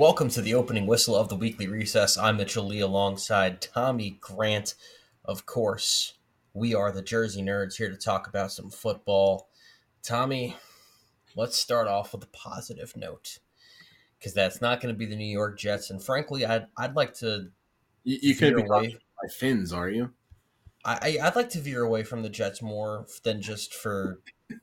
Welcome to the opening whistle of the weekly recess. I'm Mitchell Lee alongside Tommy Grant. Of course, we are the Jersey Nerds here to talk about some football. Tommy, let's start off with a positive note because that's not going to be the New York Jets. And frankly, I'd, I'd like to. You, you could be away. by Finns, are you? I, I'd like to veer away from the Jets more than just for,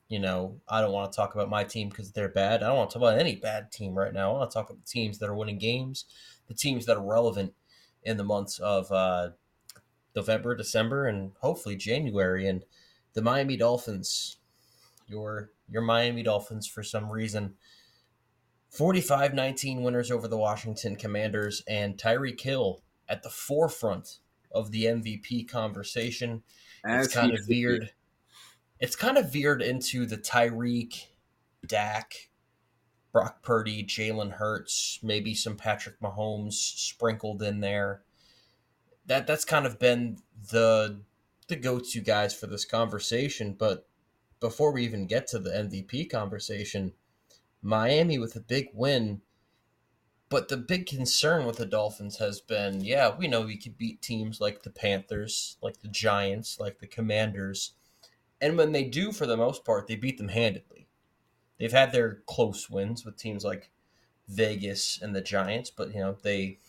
you know, I don't want to talk about my team because they're bad. I don't want to talk about any bad team right now. I want to talk about the teams that are winning games, the teams that are relevant in the months of uh, November, December, and hopefully January. And the Miami Dolphins, your your Miami Dolphins, for some reason, 45-19 winners over the Washington Commanders, and Tyreek Hill at the forefront of the MVP conversation. As it's kind of should be. It's kind of veered into the Tyreek, Dak, Brock Purdy, Jalen Hurts, maybe some Patrick Mahomes sprinkled in there. That that's kind of been the the go-to guys for this conversation. But before we even get to the MVP conversation, Miami with a big win. But the big concern with the Dolphins has been, yeah, we know we could beat teams like the Panthers, like the Giants, like the Commanders. And when they do, for the most part, they beat them handedly. They've had their close wins with teams like Vegas and the Giants, but you know, they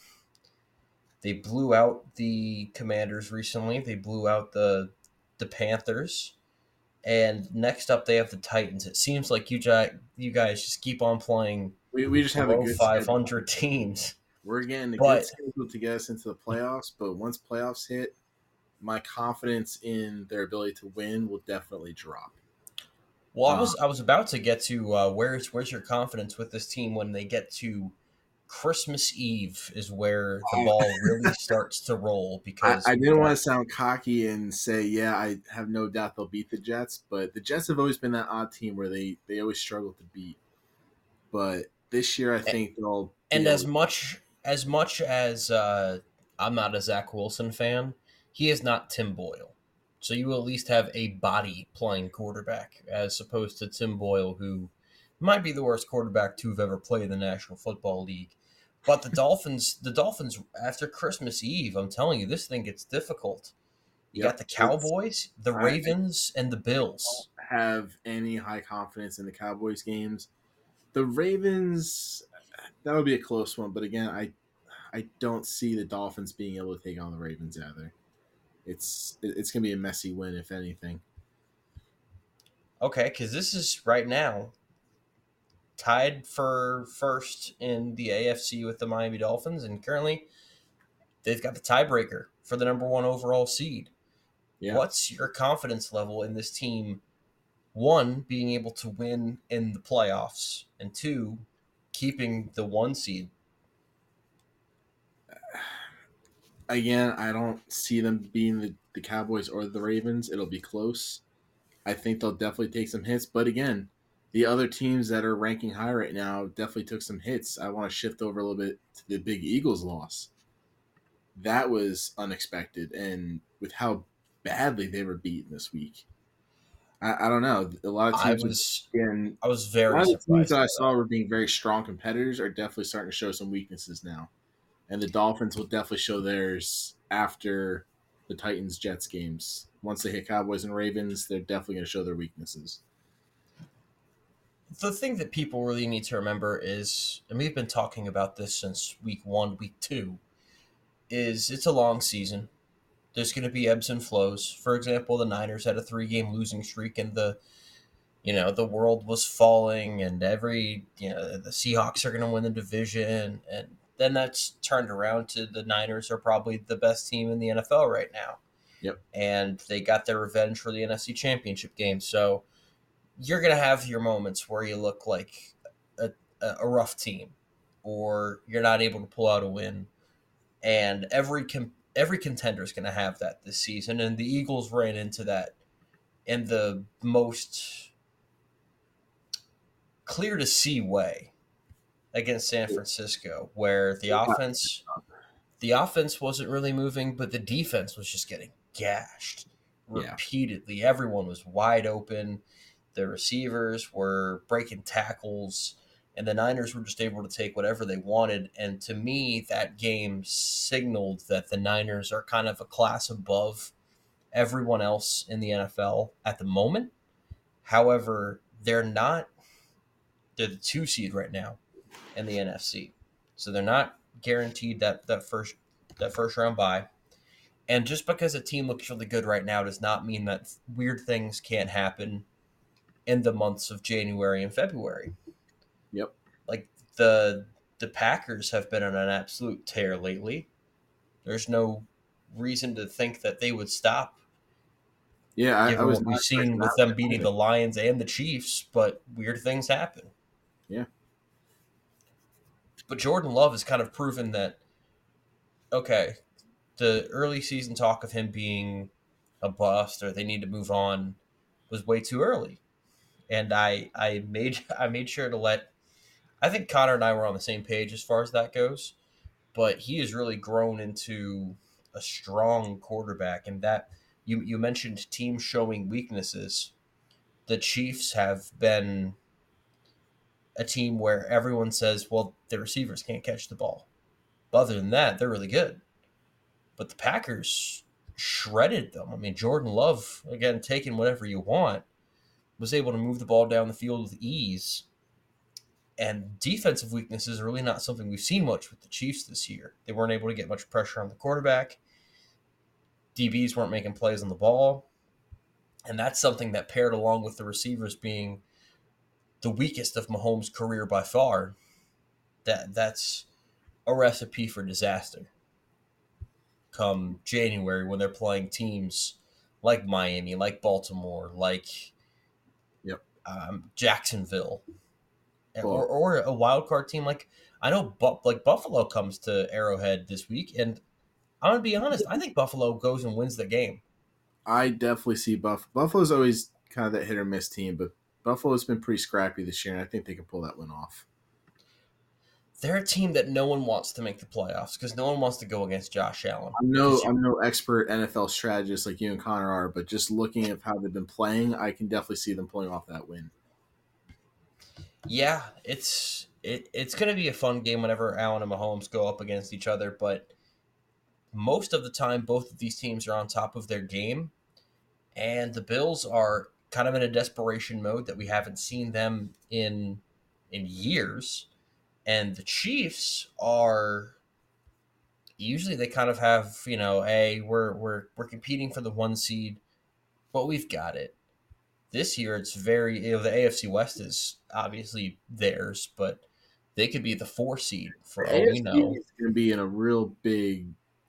they blew out the Commanders recently. They blew out the the Panthers. And next up they have the Titans. It seems like you you guys just keep on playing We, we just have a good five hundred teams. We're getting a But- good schedule to get us into the playoffs, but once playoffs hit, my confidence in their ability to win will definitely drop. Well, I was I was about to get to uh, where's where's your confidence with this team when they get to Christmas Eve is where the ball really starts to roll because I we've didn't want to sound cocky and say, yeah, I have no doubt they'll beat the Jets, but the Jets have always been that odd team where they, they always struggle to beat. But this year, I think they'll. and as much as much as uh, I'm not a Zach Wilson fan, he is not Tim Boyle. So you will at least have a body playing quarterback as opposed to Tim Boyle, who might be the worst quarterback to have ever played in the National Football League. But the Dolphins, the Dolphins after Christmas Eve, I'm telling you, this thing gets difficult. You Yep. got the Cowboys, the I- Ravens, and the Bills. have any high confidence in the Cowboys games. The Ravens, that would be a close one, but again, I I don't see the Dolphins being able to take on the Ravens either. It's it's gonna be a messy win if anything. Okay, because this is right now tied for first in the AFC with the Miami Dolphins, and currently they've got the tiebreaker for the number one overall seed. Yeah. What's your confidence level in this team? One, being able to win in the playoffs, and two, keeping the one seed. Again, I don't see them being the, the Cowboys or the Ravens. It'll be close. I think they'll definitely take some hits, but again, the other teams that are ranking high right now definitely took some hits. I want to shift over a little bit to the big Eagles loss. That was unexpected, and with how badly they were beaten this week, I, I don't know. A lot of teams I was again, I was a very lot of teams surprised. that I saw were being very strong competitors are definitely starting to show some weaknesses now, and the Dolphins will definitely show theirs after the Titans Jets games. Once they hit Cowboys and Ravens, they're definitely going to show their weaknesses. the thing that people really need to remember is, and we've been talking about this since week one, week two, is it's a long season. There's going to be ebbs and flows. For example, the Niners had a three-game losing streak, and the, you know, the world was falling, and every, you know, the Seahawks are going to win the division, and then that's turned around to the Niners are probably the best team in the NFL right now. Yep. And they got their revenge for the NFC Championship game. So you're going to have your moments where you look like a, a rough team or you're not able to pull out a win. And every com- every contender is going to have that this season. And the Eagles ran into that in the most clear to see way against San Francisco, where the offense the offense wasn't really moving, but the defense was just getting gashed Yeah. repeatedly. Everyone was wide open. The receivers were breaking tackles, and the Niners were just able to take whatever they wanted. And to me, that game signaled that the Niners are kind of a class above everyone else in the NFL at the moment. However, they're not, they're the two seed right now in the NFC. So they're not guaranteed that, that first that first round bye. And just because a team looks really good right now does not mean that weird things can't happen in the months of January and February. Yep. Like the the Packers have been on an absolute tear lately. There's no reason to think that they would stop. Yeah, I, I was what we've seen with them beating the Lions and the Chiefs, but weird things happen. Yeah. But Jordan Love has kind of proven that okay, the early season talk of him being a bust or they need to move on was way too early. And I I made I made sure to let I think Connor and I were on the same page as far as that goes, but he has really grown into a strong quarterback and that you you mentioned teams showing weaknesses. The Chiefs have been a team where everyone says, well, the receivers can't catch the ball. But other than that, they're really good. But the Packers shredded them. I mean, Jordan Love, again, taking whatever you want, was able to move the ball down the field with ease. And defensive weaknesses are really not something we've seen much with the Chiefs this year. They weren't able to get much pressure on the quarterback. DBs weren't making plays on the ball. And that's something that paired along with the receivers being the weakest of Mahomes' career by far. That that's a recipe for disaster come January when they're playing teams like Miami, like Baltimore, like yep. um, Jacksonville, cool. or, or a wild card team like I know, but like Buffalo comes to Arrowhead this week, and I'm gonna be honest, I think Buffalo goes and wins the game. I definitely see Buff. Buffalo's always kind of that hit or miss team, but Buffalo's been pretty scrappy this year, and I think they can pull that one off they're a team that no one wants to make the playoffs because no one wants to go against Josh Allen. I'm no, I'm no expert NFL strategist like you and Connor are, but just looking at how they've been playing, I can definitely see them pulling off that win. Yeah, it's it, it's going to be a fun game whenever Allen and Mahomes go up against each other, but most of the time, both of these teams are on top of their game, and the Bills are kind of in a desperation mode that we haven't seen them in in years and the Chiefs are usually they kind of have you know, a we're we're we're competing for the one seed, but we've got it. This year, it's very you know the AFC West is obviously theirs, but they could be the four seed for all AFC we know. Going to be in a real big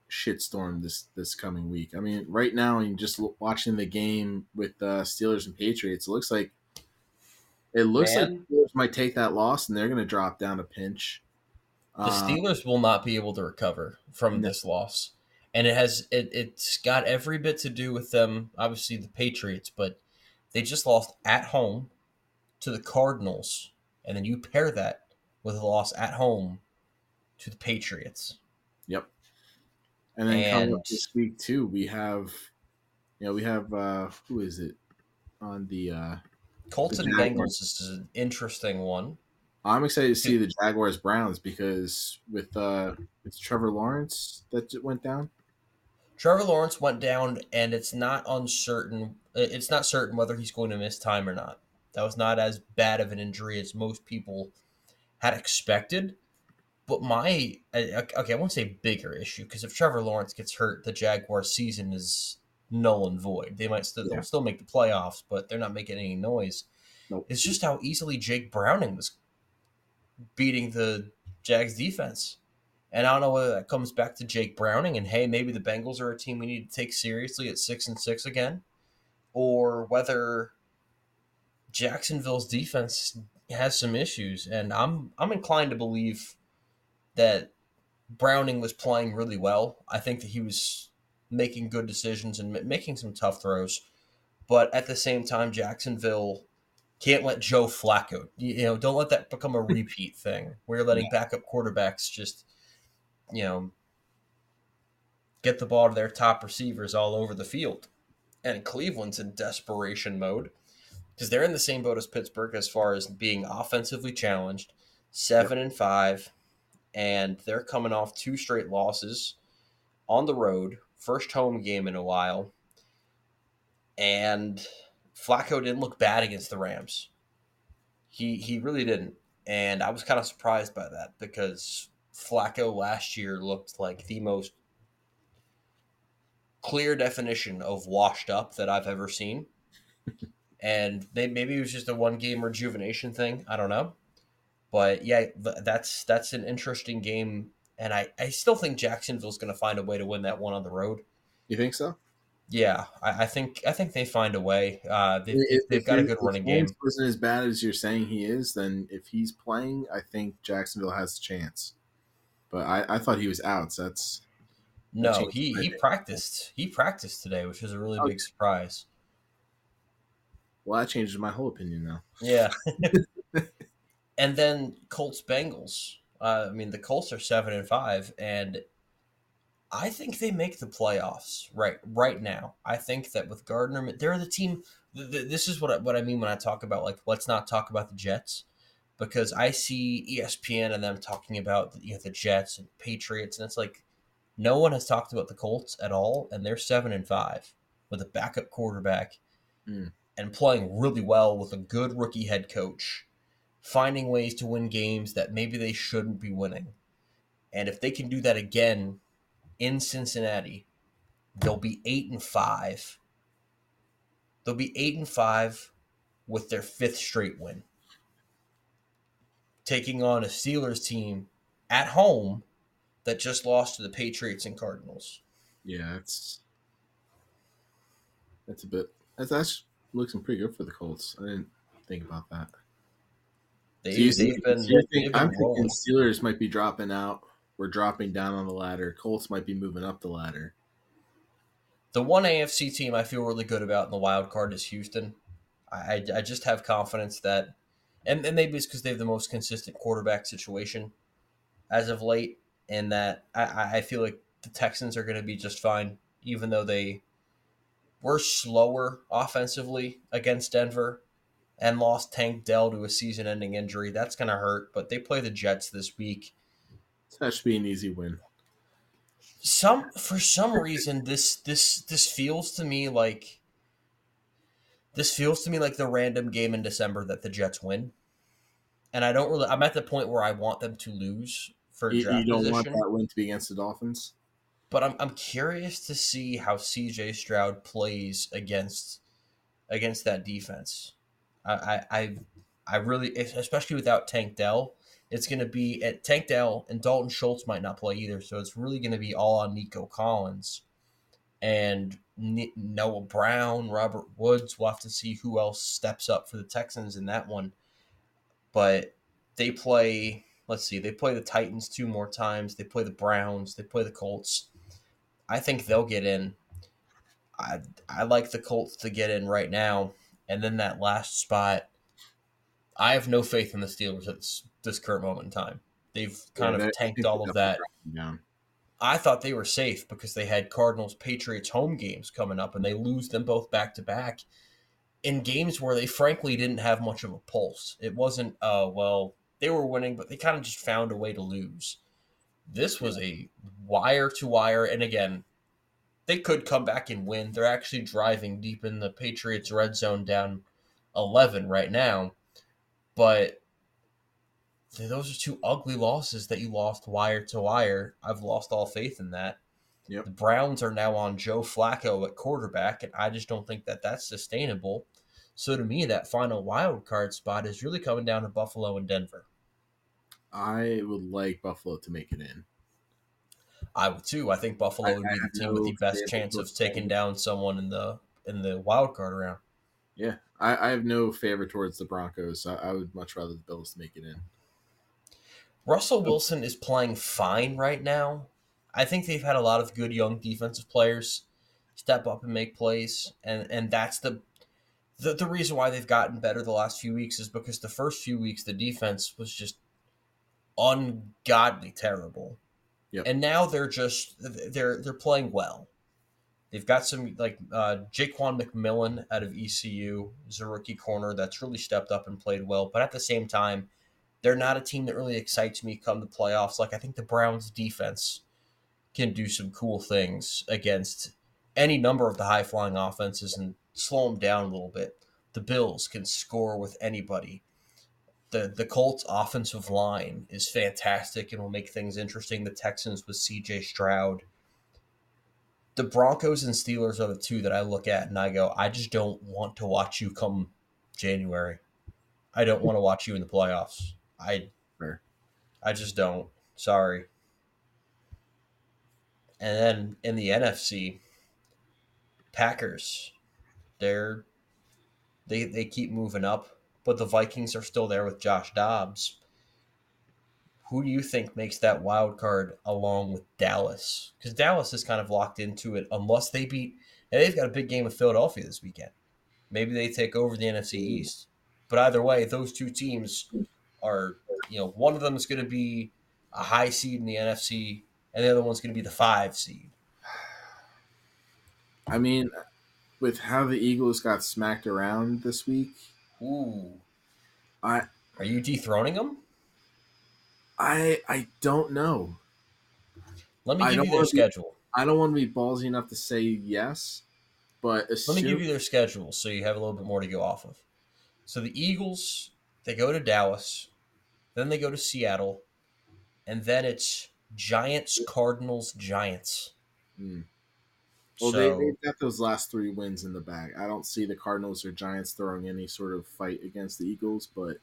shitstorm this this coming week. I mean, right now, and just watching the game with uh, Steelers and Patriots, it looks like it looks Man. like Steelers might take that loss and they're going to drop down a pinch. The uh, Steelers will not be able to recover from this loss, and it has it, it's got every bit to do with them. Obviously, the Patriots, but they just lost at home to the Cardinals, and then you pair that with a loss at home to the Patriots. And then and, coming up this week too, we have, you know, we have uh who is it on the uh Colts and Bengals is an interesting one. I'm excited to see the Jaguars Browns because with uh it's Trevor Lawrence that went down. Trevor Lawrence went down, and it's not uncertain. It's not certain whether he's going to miss time or not. That was not as bad of an injury as most people had expected. But my okay, I won't say bigger issue because if Trevor Lawrence gets hurt, the Jaguars season is null and void. They might still yeah. they'll still make the playoffs, but they're not making any noise. Nope. It's just how easily Jake Browning was beating the Jags defense. And I don't know whether that comes back to Jake Browning and hey, maybe the Bengals are a team we need to take seriously at six and six again, or whether Jacksonville's defense has some issues. And I'm I'm inclined to believe that Browning was playing really well. I think that he was making good decisions and making some tough throws. But at the same time, Jacksonville can't let Joe Flacco, you know, don't let that become a repeat thing where you're letting yeah. backup quarterbacks just, you know, get the ball to their top receivers all over the field. And Cleveland's in desperation mode because they're in the same boat as Pittsburgh as far as being offensively challenged. seven and five, and they're coming off two straight losses on the road, first home game in a while, and Flacco didn't look bad against the Rams. He he really didn't, and I was kind of surprised by that because Flacco last year looked like the most clear definition of washed up that I've ever seen. and they, maybe it was just a one game rejuvenation thing. I don't know. But yeah, that's that's an interesting game, and I, I still think Jacksonville's going to find a way to win that one on the road. You think so? Yeah, I, I think I think they find a way. Uh, they've, if, they've if got a good running game. Isn't as bad as you're saying he is, then if he's playing, I think Jacksonville has a chance. But I, I thought he was out. So that's no, he he practiced. He practiced today, which was a really big surprise. Well, that changes my whole opinion now. Yeah. and then Colts Bengals. Uh, I mean, the Colts are seven and five, and I think they make the playoffs right right now. I think that with Gardner, they're the team. This is what I, what I mean when I talk about like let's not talk about the Jets because I see ESPN and them talking about you know, the Jets and Patriots, and it's like no one has talked about the Colts at all, and they're seven and five with a backup quarterback mm. and playing really well with a good rookie head coach, finding ways to win games that maybe they shouldn't be winning. And if they can do that again in Cincinnati, they'll be eight and five. They'll be eight and five with their fifth straight win. Taking on a Steelers team at home that just lost to the Patriots and Cardinals. Yeah, it's that's a bit that's actually looking pretty good for the Colts. I didn't think about that. They, so you think, been, so you think, I'm rolling. thinking Steelers might be dropping out. We're dropping down on the ladder. Colts might be moving up the ladder. The one AFC team I feel really good about in the wild card is Houston. I, I just have confidence that, and, and maybe it's because they have the most consistent quarterback situation as of late and that I, I feel like the Texans are going to be just fine, even though they were slower offensively against Denver and lost Tank Dell to a season ending injury. That's going to hurt, but they play the Jets this week. That should be an easy win. Some for some reason this this this feels to me like this feels to me like the random game in December that the Jets win. And I don't really I'm at the point where I want them to lose for you, you don't position. want that win to be against the Dolphins. But I'm I'm curious to see how CJ Stroud plays against against that defense. I I I, really especially without Tank Dell, it's going to be at Tank Dell and Dalton Schultz might not play either, so it's really going to be all on Nico Collins and Noah Brown, Robert Woods. We'll have to see who else steps up for the Texans in that one. But they play let's see, they play the Titans two more times. They play the Browns. They play the Colts. I think they'll get in. I I like the Colts to get in right now, and then that last spot. I have no faith in the Steelers at this, this current moment in time. They've kind yeah, of tanked all of that. I thought they were safe because they had Cardinals Patriots home games coming up, and they lose them both back to back in games where they frankly didn't have much of a pulse. It wasn't, uh, well, they were winning, but they kind of just found a way to lose. This was a wire to wire, and again, they could come back and win. They're actually driving deep in the Patriots red zone down 11 right now. But those are two ugly losses that you lost wire to wire. I've lost all faith in that. Yep. The Browns are now on Joe Flacco at quarterback, and I just don't think that that's sustainable. So to me, that final wild card spot is really coming down to Buffalo and Denver. I would like Buffalo to make it in. I would too. I think Buffalo would be the team with the best chance of taking down someone in the in the wild card round. Yeah, I, I have no favor towards the Broncos. I, I would much rather the Bills make it in. Russell Wilson is playing fine right now. I think they've had a lot of good young defensive players step up and make plays, and and that's the the, the reason why they've gotten better the last few weeks is because the first few weeks the defense was just ungodly terrible. Yep. And now they're just they're they're playing well. They've got some like uh, Ja'Quan McMillian out of ECU is a rookie corner that's really stepped up and played well. But at the same time, they're not a team that really excites me come the playoffs. Like I think the Browns defense can do some cool things against any number of the high flying offenses and slow them down a little bit. The Bills can score with anybody. The the Colts offensive line is fantastic and will make things interesting. The Texans with CJ Stroud. The Broncos and Steelers are the two that I look at and I go, I just don't want to watch you come January. I don't want to watch you in the playoffs. I. I just don't. Sorry. And then in the NFC, Packers, they're they they keep moving up, but the Vikings are still there with Josh Dobbs. Who do you think makes that wild card along with Dallas? Because Dallas is kind of locked into it unless they beat. And they've got a big game with Philadelphia this weekend. Maybe they take over the NFC East. But either way, those two teams are, you know, one of them is going to be a high seed in the NFC, and the other one's going to be the five seed. I mean, with how the Eagles got smacked around this week, Ooh, I are you dethroning them? I I don't know. Let me give you their wanna be- schedule. I don't want to be ballsy enough to say yes, but Let me give you their schedule so you have a little bit more to go off of. So the Eagles, they go to Dallas, then they go to Seattle, and then it's Giants, Cardinals, Giants. Hmm. Well, so they, they've got those last three wins in the bag. I don't see the Cardinals or Giants throwing any sort of fight against the Eagles, but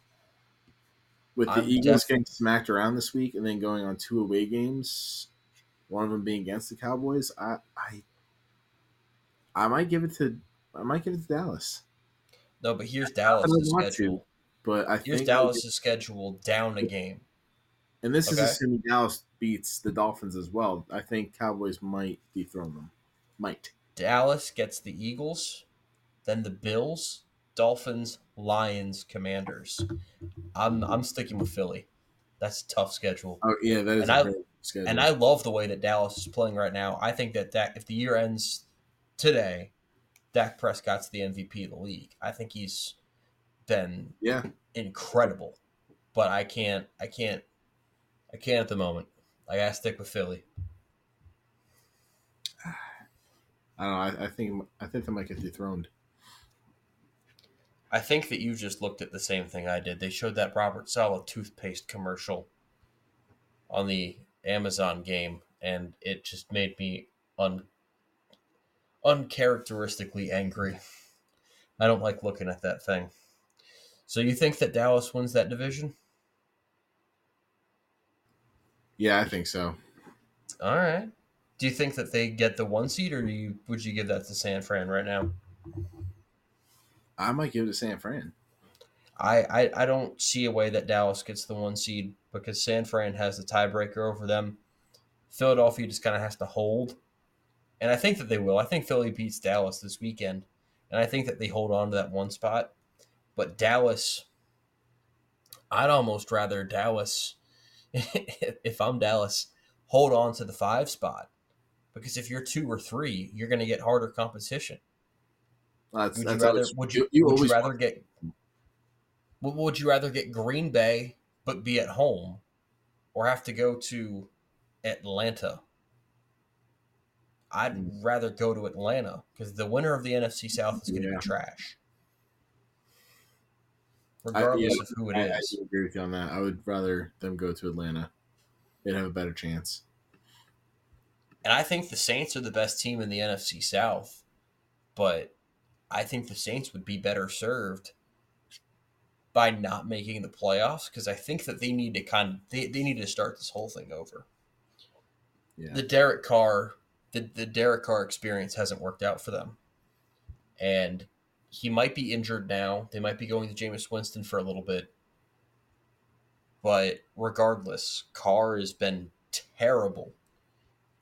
with the I'm Eagles def- getting smacked around this week and then going on two away games, one of them being against the Cowboys, I I, I might give it to I might give it to Dallas. no, but here's Dallas' don't to, schedule. but I Here's Dallas' schedule down a game. And this is assuming Dallas beats the Dolphins as well. I think Cowboys might dethrone them. Might. Dallas gets the Eagles, then the Bills, Dolphins, Lions, Commanders. I'm I'm sticking with Philly. That's a tough schedule. Oh yeah, that is And a I- great schedule. And I love the way that Dallas is playing right now. I think that Dak, if the year ends today, Dak Prescott's the MVP of the league. I think he's been yeah, incredible. But I can't I can't I can't at the moment. I gotta stick with Philly. I don't know. I, I think I think they might get dethroned. I think that you just looked at the same thing I did. They showed that Robert Saleh toothpaste commercial on the Amazon game, and it just made me un uncharacteristically angry. I don't like looking at that thing. So you think that Dallas wins that division? Yeah, I think so. All right. Do you think that they get the one seed, or do you would you give that to San Fran right now? I might give it to San Fran. I, I I don't see a way that Dallas gets the one seed because San Fran has the tiebreaker over them. Philadelphia just kind of has to hold, and I think that they will. I think Philly beats Dallas this weekend, and I think that they hold on to that one spot. But Dallas, I'd almost rather Dallas, if I'm Dallas, hold on to the five spot because if you're two or three, you're going to get harder competition. That's, Would that's you rather? always- would you? would you rather want- get? Would would you rather get Green Bay but be at home, or have to go to Atlanta? I'd Hmm. rather go to Atlanta because the winner of the NFC South is going to Yeah. be trash, I- regardless yeah, of who it I, I is. do agree with you on that. I would rather them go to Atlanta. They'd have a better chance. And I think the Saints are the best team in the NFC South, but I think the Saints would be better served by not making the playoffs because I think that they need to kind of they, they need to start this whole thing over. Yeah. The Derek Carr the, the Derek Carr experience hasn't worked out for them. And he might be injured now. They might be going to Jameis Winston for a little bit. But regardless, Carr has been terrible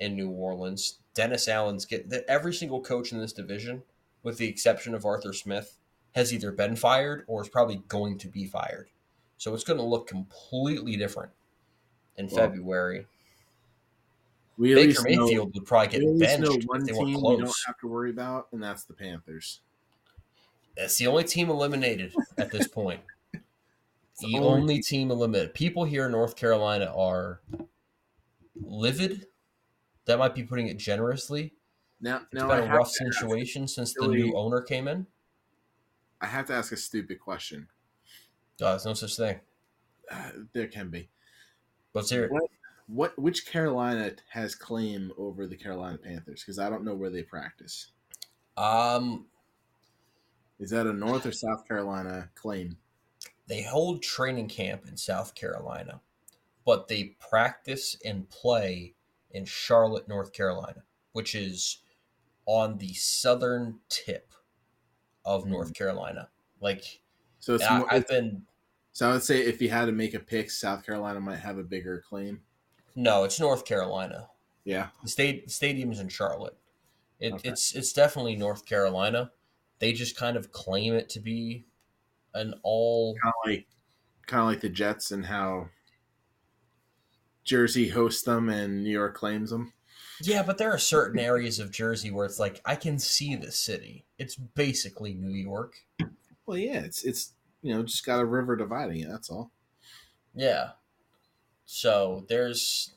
in New Orleans. Dennis Allen's get that every single coach in this division, with the exception of Arthur Smith, has either been fired or is probably going to be fired. So it's going to look completely different in Well, February. we Baker least know, Mayfield would probably get benched one if they team we don't have to worry about, and that's the Panthers. That's the only team eliminated at this point. the, the only, only team eliminated. People here in North Carolina are livid. That might be putting it generously. Now, it's now been I a rough situation since the new owner came in. I have to ask a stupid question. Oh, there's no such thing. Uh, there can be. Let's hear it. What, what, which Carolina has claim over the Carolina Panthers? Because I don't know where they practice. Um, is that a North or South Carolina claim? They hold training camp in South Carolina, but they practice and play in Charlotte, North Carolina, which is on the southern tip of mm-hmm. North Carolina. Like, so it's I, more, I've been. So I would say if you had to make a pick, South Carolina might have a bigger claim. No, it's North Carolina. Yeah, the state stadium's in Charlotte. It, okay. It's it's definitely North Carolina. They just kind of claim it to be an all kind of like kind of like the Jets and how Jersey hosts them and New York claims them. Yeah, but there are certain areas of Jersey where it's like I can see the city. It's basically New York. Well, yeah, it's it's you know just got a river dividing it. That's all. Yeah. So there's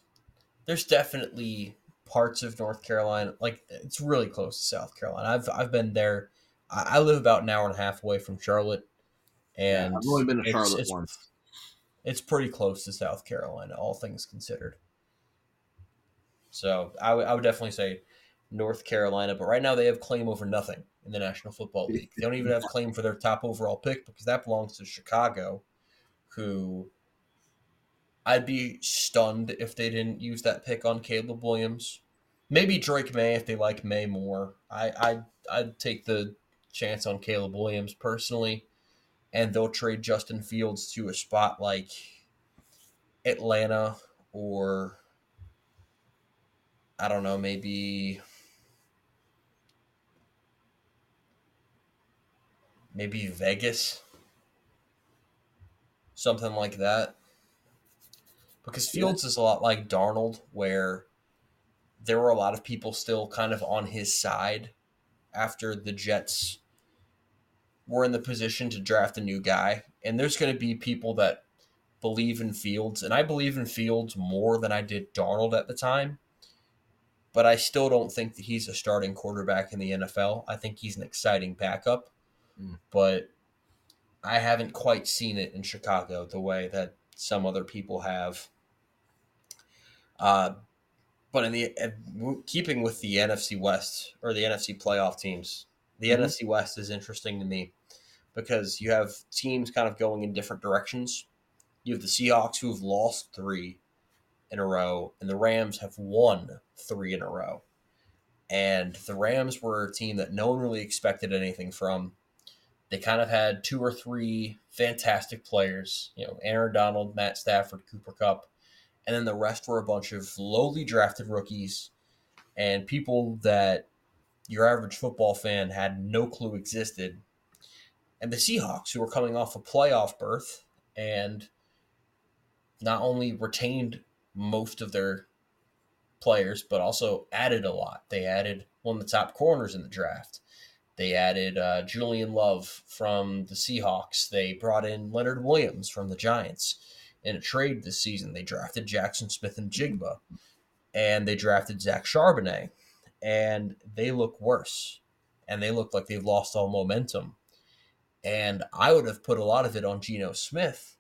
there's definitely parts of North Carolina like it's really close to South Carolina. I've I've been there. I, live about an hour and a half away from Charlotte, and yeah, I've only been to Charlotte it's, once. It's pretty close to South Carolina, all things considered. So I, w- I would definitely say North Carolina, but right now they have claim over nothing in the National Football League. They don't even have claim for their top overall pick because that belongs to Chicago, who I'd be stunned if they didn't use that pick on Caleb Williams. Maybe Drake Maye if they like Maye more. I I I'd take the chance on Caleb Williams personally, and they'll trade Justin Fields to a spot like Atlanta or I don't know, maybe maybe Vegas, something like that. Because Fields is a lot like Darnold, where there were a lot of people still kind of on his side after the Jets were in the position to draft a new guy. And there's going to be people that believe in Fields, and I believe in Fields more than I did Darnold at the time. But I still don't think that he's a starting quarterback in the NFL. I think he's an exciting backup, mm. but I haven't quite seen it in Chicago the way that some other people have. Uh, but in the uh, keeping with the NFC West or the NFC playoff teams, the mm-hmm. NFC West is interesting to me because you have teams kind of going in different directions. You have the Seahawks who have lost three in a row, and the Rams have won three in a row. And the Rams were a team that no one really expected anything from. They kind of had two or three fantastic players, you know, Aaron Donald, Matt Stafford, Cooper Kupp, and then the rest were a bunch of lowly drafted rookies and people that your average football fan had no clue existed. And the Seahawks, who were coming off a playoff berth and not only retained most of their players, but also added a lot. They added one of the top corners in the draft. They added uh, Julian Love from the Seahawks. They brought in Leonard Williams from the Giants in a trade this season. They drafted Jackson Smith-Njigba, and they drafted Zach Charbonnet, and they look worse, and they look like they've lost all momentum. And I would have put a lot of it on Geno Smith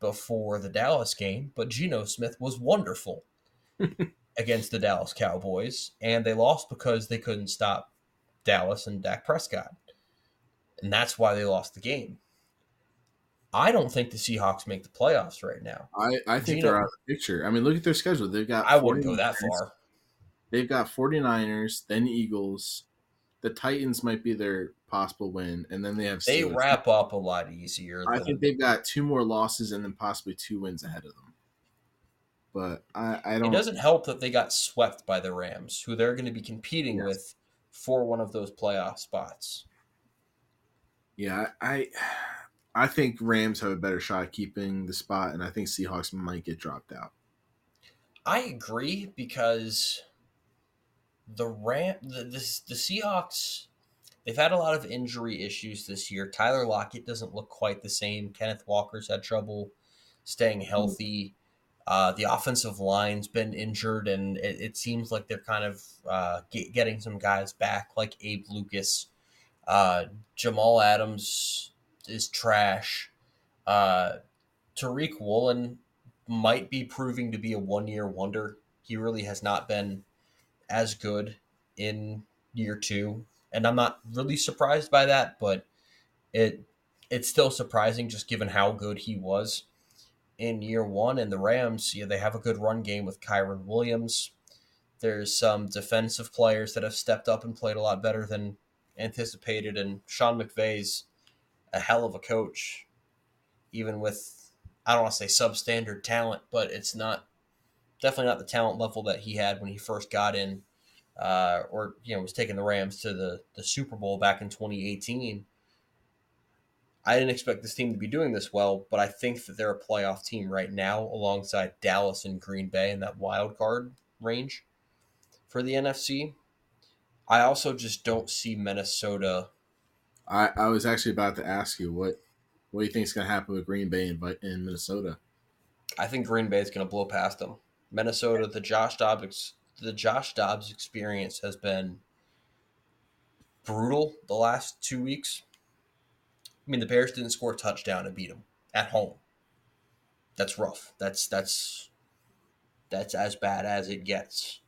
before the Dallas game, but Geno Smith was wonderful against the Dallas Cowboys, and they lost because they couldn't stop Dallas and Dak Prescott. And that's why they lost the game. I don't think the Seahawks make the playoffs right now. I, I think Geno, they're out of the picture. I mean, look at their schedule. They've got I wouldn't go that far. They've got 49ers, then Eagles. The Titans might be their possible win, and then they have they Steelers. wrap up a lot easier. I think they've got two more losses and then possibly two wins ahead of them. But I, I don't. It doesn't help that they got swept by the Rams, who they're going to be competing yes. with for one of those playoff spots. Yeah, I I think Rams have a better shot at keeping the spot, and I think Seahawks might get dropped out. I agree because the Ram the, the, the Seahawks they've had a lot of injury issues this year. Tyler Lockett doesn't look quite the same. Kenneth Walker's had trouble staying healthy. Uh, the offensive line's been injured, and it, it seems like they're kind of uh, get, getting some guys back, like Abe Lucas. Uh, Jamal Adams is trash. Uh, Tariq Woolen might be proving to be a one year wonder. He really has not been as good in year two, and I'm not really surprised by that, but it it's still surprising just given how good he was in year one. And the Rams, yeah, they have a good run game with Kyren Williams. There's some defensive players that have stepped up and played a lot better than anticipated, and Sean McVay's a hell of a coach, even with I don't want to say substandard talent, but it's not definitely not the talent level that he had when he first got in, uh, or you know was taking the Rams to the the Super Bowl back in 2018. I didn't expect this team to be doing this well, but I think that they're a playoff team right now, alongside Dallas and Green Bay in that wild card range for the NFC. I also just don't see Minnesota. I, I was actually about to ask you what what do you think is going to happen with Green Bay and, in Minnesota? I think Green Bay is going to blow past them. Minnesota, the Josh Dobbs the Josh Dobbs experience has been brutal the last two weeks. I mean, the Bears didn't score a touchdown and beat them at home. That's rough. That's that's that's as bad as it gets.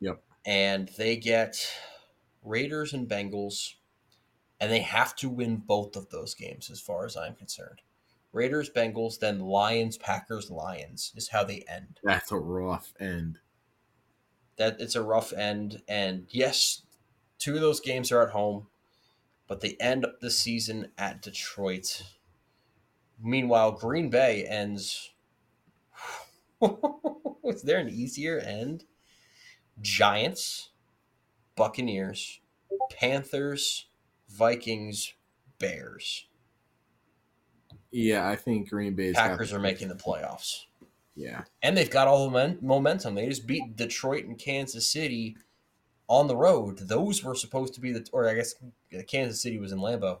Yep. And they get Raiders and Bengals, and they have to win both of those games, as far as I'm concerned. Raiders, Bengals, then Lions, Packers, Lions is how they end. That's a rough end. That it's a rough end, and yes, two of those games are at home but they end the season at Detroit. Meanwhile, Green Bay ends. Is there an easier end? Giants, Buccaneers, Panthers, Vikings, Bears. Yeah, I think Green Bay's Packers are making the playoffs. Yeah, and they've got all the momentum. They just beat Detroit and Kansas City on the road, those were supposed to be the, or I guess Kansas City was in Lambeau,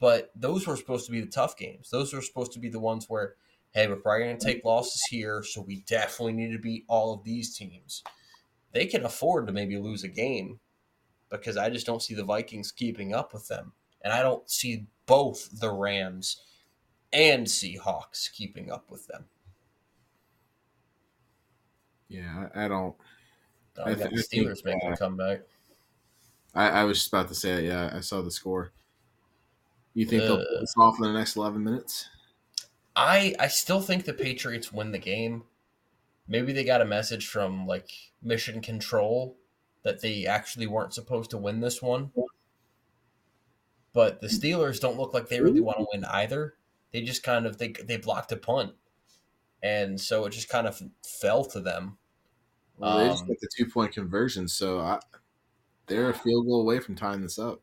but those were supposed to be the tough games. Those were supposed to be the ones where, hey, we're probably going to take losses here, so we definitely need to beat all of these teams. They can afford to maybe lose a game because I just don't see the Vikings keeping up with them. And I don't see both the Rams and Seahawks keeping up with them. Yeah, I don't. I, I got the Steelers think, making uh, a comeback. I, I, was just about to say it. Yeah, I saw the score. You think uh, they'll pull this off in the next eleven minutes? I I still think the Patriots win the game. Maybe they got a message from like Mission Control that they actually weren't supposed to win this one. But the Steelers don't look like they really want to win either. They just kind of they they blocked a punt, and so it just kind of fell to them. Well, they just um, got the two point conversion, so I, they're a field goal away from tying this up.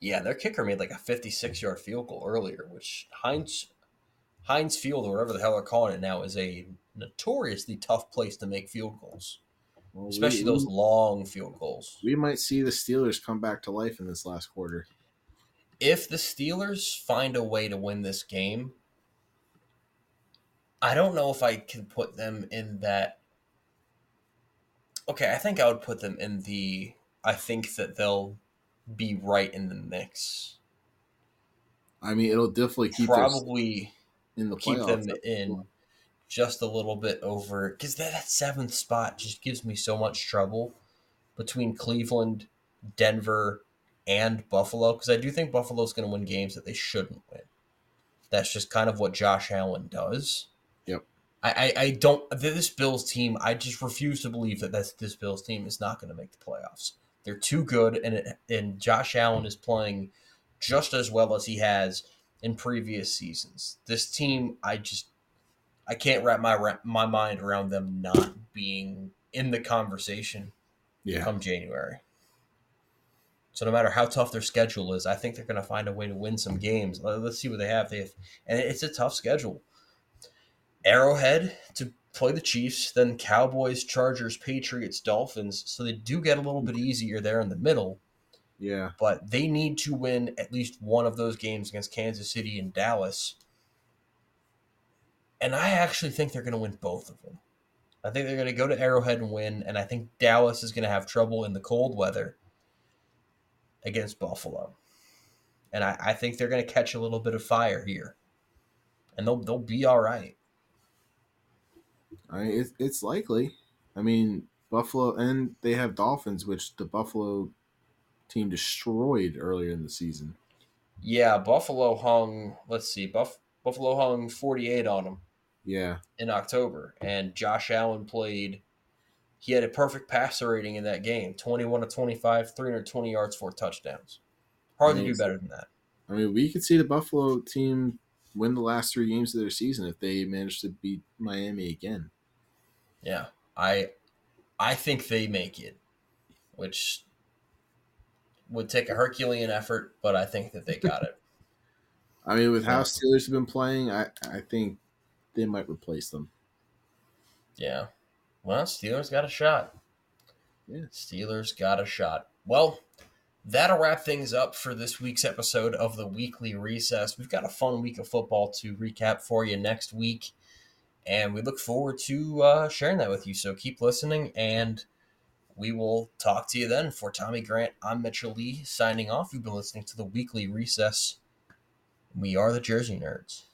Yeah, their kicker made like a 56 yard field goal earlier, which Heinz Heinz Field or whatever the hell they're calling it now is a notoriously tough place to make field goals, well, especially we, those long field goals. We might see the Steelers come back to life in this last quarter. If the Steelers find a way to win this game, I don't know if I can put them in that Okay, I think I would put them in the. I think that they'll be right in the mix. I mean, it'll definitely keep probably in the keep them in just a little bit over because that, that seventh spot just gives me so much trouble between Cleveland, Denver, and Buffalo because I do think Buffalo's going to win games that they shouldn't win. That's just kind of what Josh Allen does. I, I, I don't this Bills team. I just refuse to believe that this, this Bills team is not going to make the playoffs. They're too good, and it, and Josh Allen is playing just as well as he has in previous seasons. This team, I just I can't wrap my my mind around them not being in the conversation yeah. come January. So no matter how tough their schedule is, I think they're going to find a way to win some games. Let's see what they have. They have, and it's a tough schedule. Arrowhead to play the Chiefs, then Cowboys, Chargers, Patriots, Dolphins. So they do get a little bit easier there in the middle. Yeah. But they need to win at least one of those games against Kansas City and Dallas. And I actually think they're going to win both of them. I think they're going to go to Arrowhead and win, and I think Dallas is going to have trouble in the cold weather against Buffalo. And I, I think they're going to catch a little bit of fire here, and they'll they'll be all right. I mean, it's, it's likely. I mean, Buffalo, and they have Dolphins, which the Buffalo team destroyed earlier in the season. Yeah, Buffalo hung. Let's see, Buff, Buffalo hung forty eight on them. Yeah, in October, and Josh Allen played. He had a perfect passer rating in that game: twenty-one to twenty-five, three hundred twenty yards, four touchdowns. Hard to do better than that. I mean, we could see the Buffalo team win the last three games of their season if they manage to beat Miami again. Yeah, I, I think they make it, which would take a Herculean effort, but I think that they got it. I mean, with how Steelers have been playing, I I think they might replace them. Yeah. Well, Steelers got a shot. Yeah. Steelers got a shot. Well, that'll wrap things up for this week's episode of the weekly recess. We've got a fun week of football to recap for you next week, and we look forward to uh, sharing that with you. So keep listening, and we will talk to you then. For Tommy Grant, I'm Mitchell Lee signing off. You've been listening to the weekly recess. We are the Jersey Nerds.